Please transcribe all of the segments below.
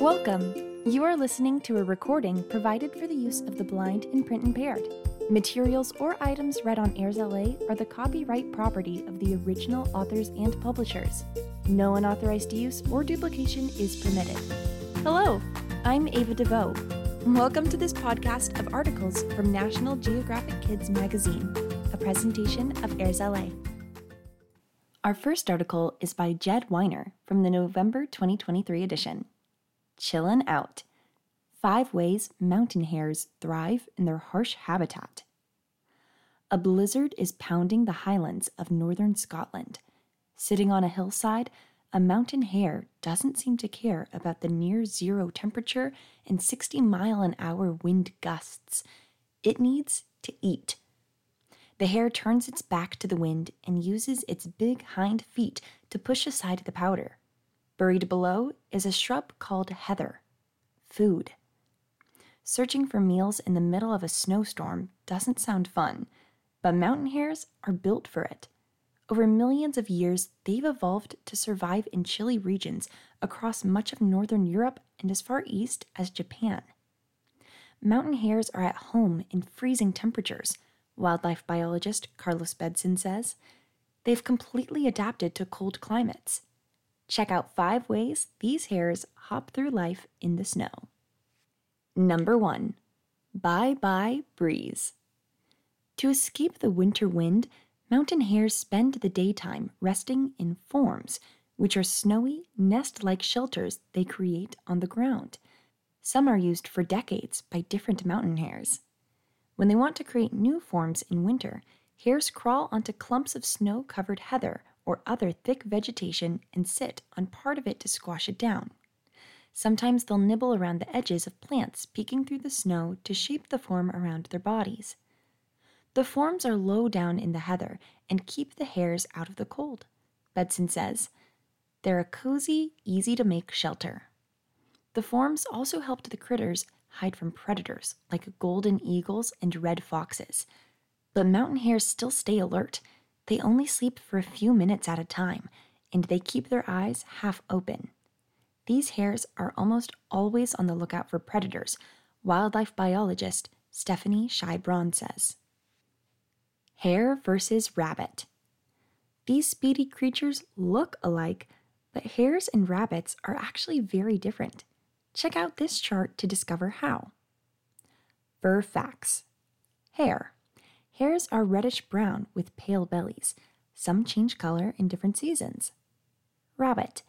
Welcome. You are listening to a recording provided for the use of the blind and print impaired. Materials or items read on AIRSLA are the copyright property of the original authors and publishers. No unauthorized use or duplication is permitted. Hello, I'm Ava DeVoe. Welcome to this podcast of articles from National Geographic Kids magazine, a presentation of AIRSLA. Our first article is by Jed Winer from the November 2023 edition. Chillin' Out Five Ways Mountain Hares Thrive in Their Harsh Habitat. A blizzard is pounding the highlands of northern Scotland. Sitting on a hillside, a mountain hare doesn't seem to care about the near zero temperature and 60 mile an hour wind gusts. It needs to eat. The hare turns its back to the wind and uses its big hind feet to push aside the powder. Buried below is a shrub called heather. Food. Searching for meals in the middle of a snowstorm doesn't sound fun, but mountain hares are built for it. Over millions of years, they've evolved to survive in chilly regions across much of northern Europe and as far east as Japan. Mountain hares are at home in freezing temperatures, wildlife biologist Carlos Bedson says. They've completely adapted to cold climates. Check out five ways these hares hop through life in the snow. Number one, bye bye breeze. To escape the winter wind, mountain hares spend the daytime resting in forms, which are snowy, nest like shelters they create on the ground. Some are used for decades by different mountain hares. When they want to create new forms in winter, hares crawl onto clumps of snow covered heather or other thick vegetation and sit on part of it to squash it down. Sometimes they'll nibble around the edges of plants peeking through the snow to shape the form around their bodies. The forms are low down in the heather and keep the hares out of the cold. Bedson says, They're a cozy, easy to make shelter. The forms also helped the critters hide from predators like golden eagles and red foxes. But mountain hares still stay alert. They only sleep for a few minutes at a time, and they keep their eyes half open. These hares are almost always on the lookout for predators, wildlife biologist Stephanie Schai-Braun says. Hare versus rabbit. These speedy creatures look alike, but hares and rabbits are actually very different. Check out this chart to discover how. Fur facts Hare. Hares are reddish brown with pale bellies. Some change color in different seasons. Rabbit.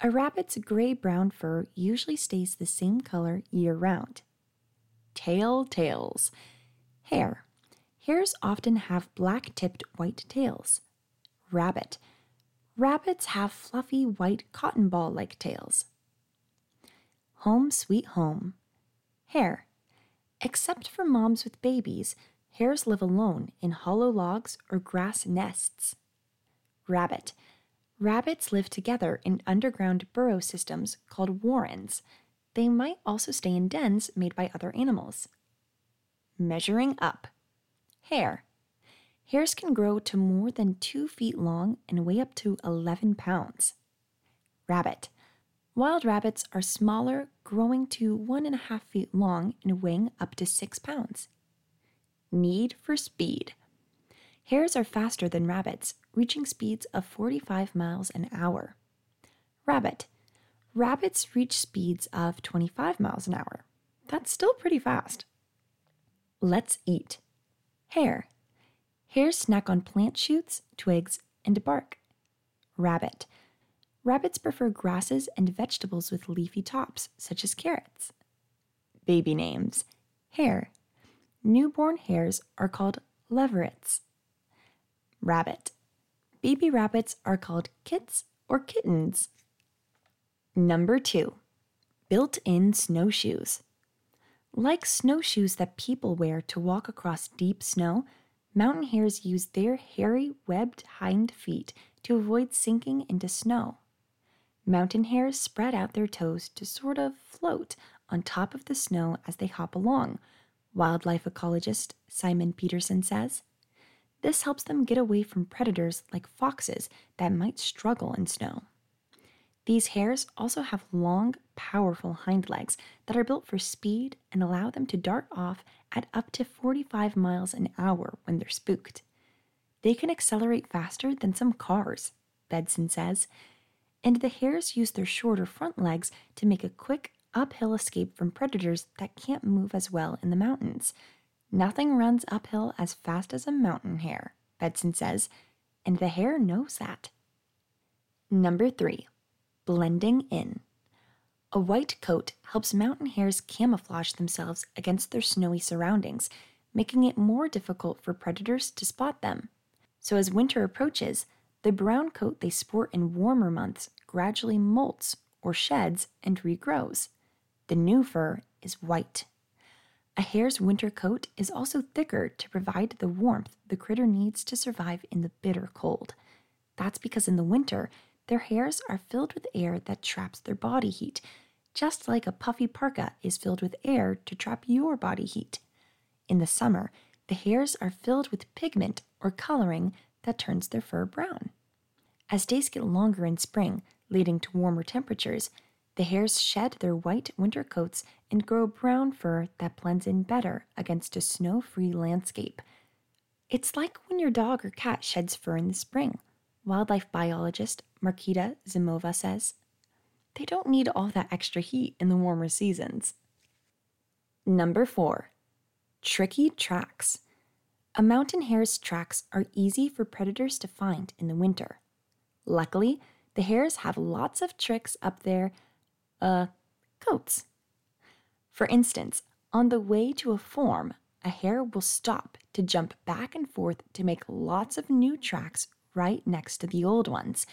A rabbit's gray brown fur usually stays the same color year round. Tail tails. Hare. Hares often have black tipped white tails. Rabbit. Rabbits have fluffy white cotton ball like tails. Home Sweet Home. Hare. Except for moms with babies, hares live alone in hollow logs or grass nests. Rabbit. Rabbits live together in underground burrow systems called warrens. They might also stay in dens made by other animals. Measuring up. Hare. Hares can grow to more than two feet long and weigh up to 11 pounds. Rabbit. Wild rabbits are smaller, growing to one and a half feet long and weighing up to six pounds. Need for speed. Hares are faster than rabbits, reaching speeds of 45 miles an hour. Rabbit. Rabbits reach speeds of 25 miles an hour. That's still pretty fast. Let's eat. Hare. Hares snack on plant shoots, twigs, and bark. Rabbit. Rabbits prefer grasses and vegetables with leafy tops, such as carrots. Baby names Hare. Newborn hares are called leverets. Rabbit. Baby rabbits are called kits or kittens. Number two, built in snowshoes. Like snowshoes that people wear to walk across deep snow, mountain hares use their hairy, webbed hind feet to avoid sinking into snow. Mountain hares spread out their toes to sort of float on top of the snow as they hop along, wildlife ecologist Simon Peterson says. This helps them get away from predators like foxes that might struggle in snow. These hares also have long, powerful hind legs that are built for speed and allow them to dart off at up to 45 miles an hour when they're spooked. They can accelerate faster than some cars, Bedson says, and the hares use their shorter front legs to make a quick uphill escape from predators that can't move as well in the mountains. Nothing runs uphill as fast as a mountain hare, Bedson says, and the hare knows that. Number three, blending in. A white coat helps mountain hares camouflage themselves against their snowy surroundings, making it more difficult for predators to spot them. So, as winter approaches, the brown coat they sport in warmer months gradually molts or sheds and regrows. The new fur is white. A hare's winter coat is also thicker to provide the warmth the critter needs to survive in the bitter cold. That's because in the winter, their hairs are filled with air that traps their body heat, just like a puffy parka is filled with air to trap your body heat. In the summer, the hairs are filled with pigment or coloring that turns their fur brown. As days get longer in spring, leading to warmer temperatures, the hares shed their white winter coats and grow brown fur that blends in better against a snow free landscape. It's like when your dog or cat sheds fur in the spring. Wildlife biologist Marketa Zimova says they don't need all that extra heat in the warmer seasons. Number four, tricky tracks. A mountain hare's tracks are easy for predators to find in the winter. Luckily, the hares have lots of tricks up their, uh, coats. For instance, on the way to a form, a hare will stop to jump back and forth to make lots of new tracks right next to the old ones.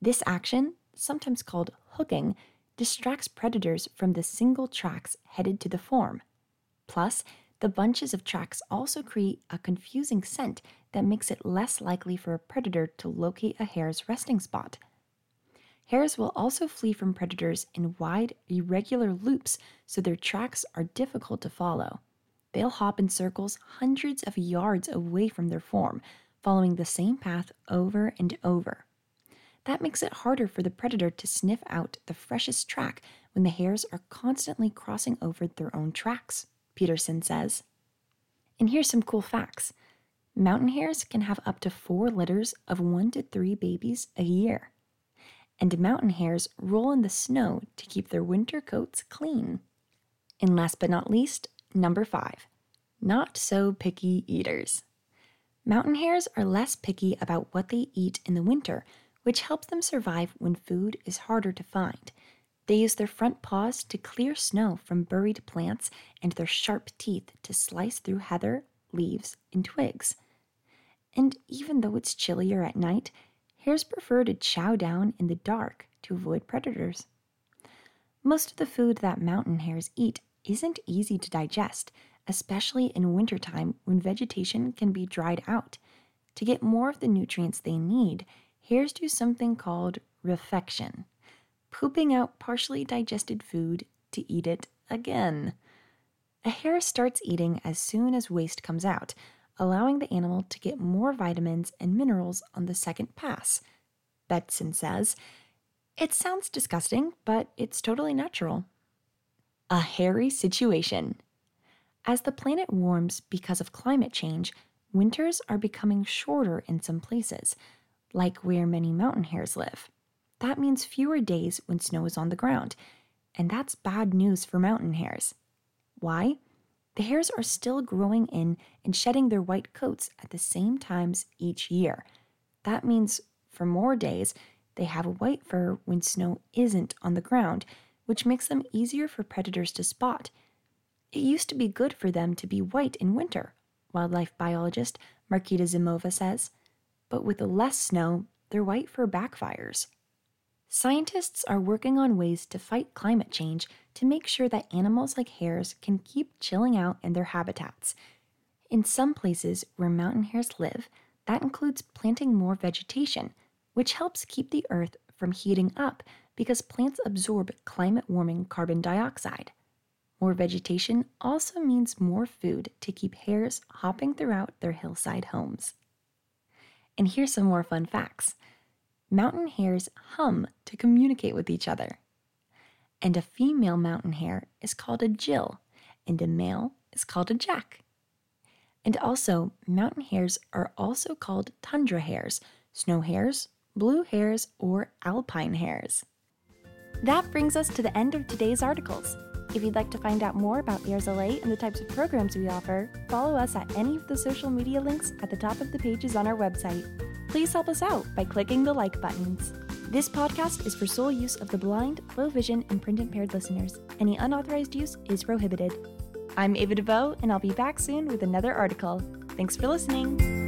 This action, sometimes called hooking, distracts predators from the single tracks headed to the form. Plus, the bunches of tracks also create a confusing scent that makes it less likely for a predator to locate a hare's resting spot. Hares will also flee from predators in wide, irregular loops so their tracks are difficult to follow. They'll hop in circles hundreds of yards away from their form, following the same path over and over. That makes it harder for the predator to sniff out the freshest track when the hares are constantly crossing over their own tracks. Peterson says. And here's some cool facts mountain hares can have up to four litters of one to three babies a year. And mountain hares roll in the snow to keep their winter coats clean. And last but not least, number five not so picky eaters. Mountain hares are less picky about what they eat in the winter, which helps them survive when food is harder to find. They use their front paws to clear snow from buried plants and their sharp teeth to slice through heather, leaves, and twigs. And even though it's chillier at night, hares prefer to chow down in the dark to avoid predators. Most of the food that mountain hares eat isn't easy to digest, especially in wintertime when vegetation can be dried out. To get more of the nutrients they need, hares do something called refection pooping out partially digested food to eat it again. A hare starts eating as soon as waste comes out, allowing the animal to get more vitamins and minerals on the second pass. Bedson says, It sounds disgusting, but it's totally natural. A hairy situation. As the planet warms because of climate change, winters are becoming shorter in some places, like where many mountain hares live that means fewer days when snow is on the ground, and that's bad news for mountain hares. Why? The hares are still growing in and shedding their white coats at the same times each year. That means for more days, they have a white fur when snow isn't on the ground, which makes them easier for predators to spot. It used to be good for them to be white in winter, wildlife biologist Marketa Zimova says, but with less snow, their white fur backfires. Scientists are working on ways to fight climate change to make sure that animals like hares can keep chilling out in their habitats. In some places where mountain hares live, that includes planting more vegetation, which helps keep the earth from heating up because plants absorb climate warming carbon dioxide. More vegetation also means more food to keep hares hopping throughout their hillside homes. And here's some more fun facts. Mountain hares hum to communicate with each other. And a female mountain hare is called a Jill, and a male is called a Jack. And also, mountain hares are also called tundra hares, snow hares, blue hares, or alpine hares. That brings us to the end of today's articles. If you'd like to find out more about AIRSLA and the types of programs we offer, follow us at any of the social media links at the top of the pages on our website. Please help us out by clicking the like buttons. This podcast is for sole use of the blind, low vision, and print impaired listeners. Any unauthorized use is prohibited. I'm Ava DeVoe, and I'll be back soon with another article. Thanks for listening.